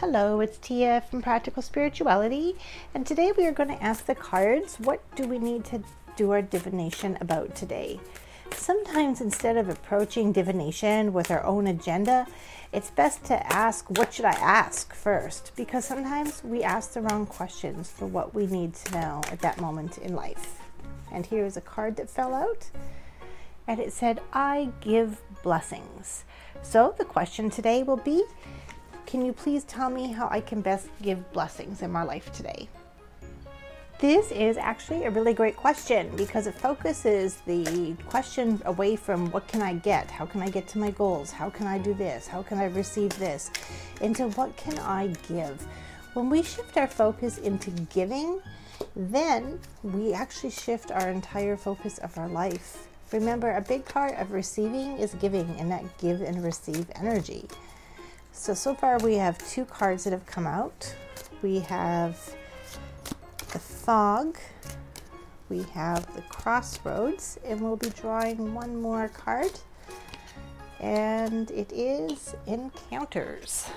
Hello, it's Tia from Practical Spirituality, and today we are going to ask the cards what do we need to do our divination about today? Sometimes instead of approaching divination with our own agenda, it's best to ask what should I ask first because sometimes we ask the wrong questions for what we need to know at that moment in life. And here's a card that fell out and it said, I give blessings. So the question today will be can you please tell me how I can best give blessings in my life today? This is actually a really great question because it focuses the question away from what can I get? How can I get to my goals? How can I do this? How can I receive this? Into what can I give? When we shift our focus into giving, then we actually shift our entire focus of our life. Remember, a big part of receiving is giving and that give and receive energy. So, so far we have two cards that have come out. We have the fog, we have the crossroads, and we'll be drawing one more card. And it is encounters.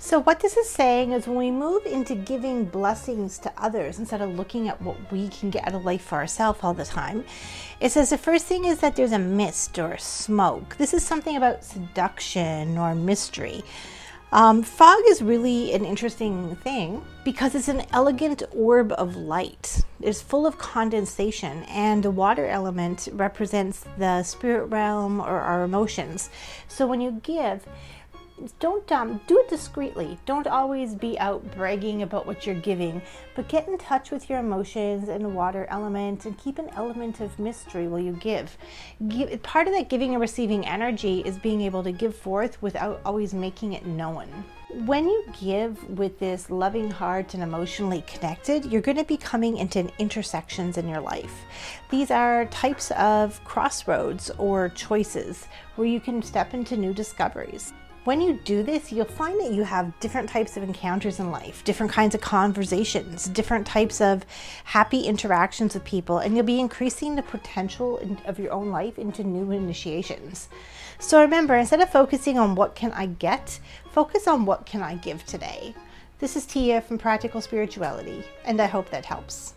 So, what this is saying is when we move into giving blessings to others instead of looking at what we can get out of life for ourselves all the time, it says the first thing is that there's a mist or smoke. This is something about seduction or mystery. Um, fog is really an interesting thing because it's an elegant orb of light. It's full of condensation, and the water element represents the spirit realm or our emotions. So when you give, don't um, do it discreetly. Don't always be out bragging about what you're giving, but get in touch with your emotions and the water element and keep an element of mystery while you give. give. Part of that giving and receiving energy is being able to give forth without always making it known. When you give with this loving heart and emotionally connected, you're going to be coming into intersections in your life. These are types of crossroads or choices where you can step into new discoveries. When you do this, you'll find that you have different types of encounters in life, different kinds of conversations, different types of happy interactions with people, and you'll be increasing the potential of your own life into new initiations. So remember, instead of focusing on what can I get, focus on what can I give today. This is Tia from Practical Spirituality, and I hope that helps.